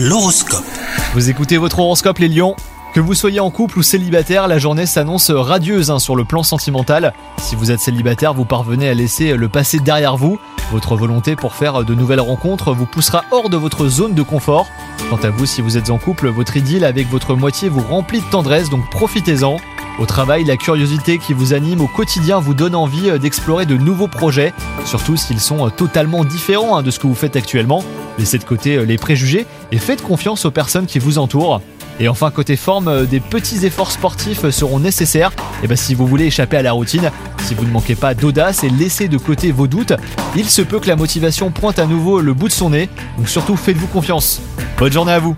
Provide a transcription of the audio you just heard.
L'horoscope. Vous écoutez votre horoscope les lions que vous soyez en couple ou célibataire, la journée s'annonce radieuse hein, sur le plan sentimental. Si vous êtes célibataire, vous parvenez à laisser le passé derrière vous. Votre volonté pour faire de nouvelles rencontres vous poussera hors de votre zone de confort. Quant à vous, si vous êtes en couple, votre idylle avec votre moitié vous remplit de tendresse, donc profitez-en. Au travail, la curiosité qui vous anime au quotidien vous donne envie d'explorer de nouveaux projets, surtout s'ils sont totalement différents hein, de ce que vous faites actuellement. Laissez de côté euh, les préjugés et faites confiance aux personnes qui vous entourent. Et enfin, côté forme, des petits efforts sportifs seront nécessaires. Et bien, si vous voulez échapper à la routine, si vous ne manquez pas d'audace et laissez de côté vos doutes, il se peut que la motivation pointe à nouveau le bout de son nez. Donc surtout, faites-vous confiance. Bonne journée à vous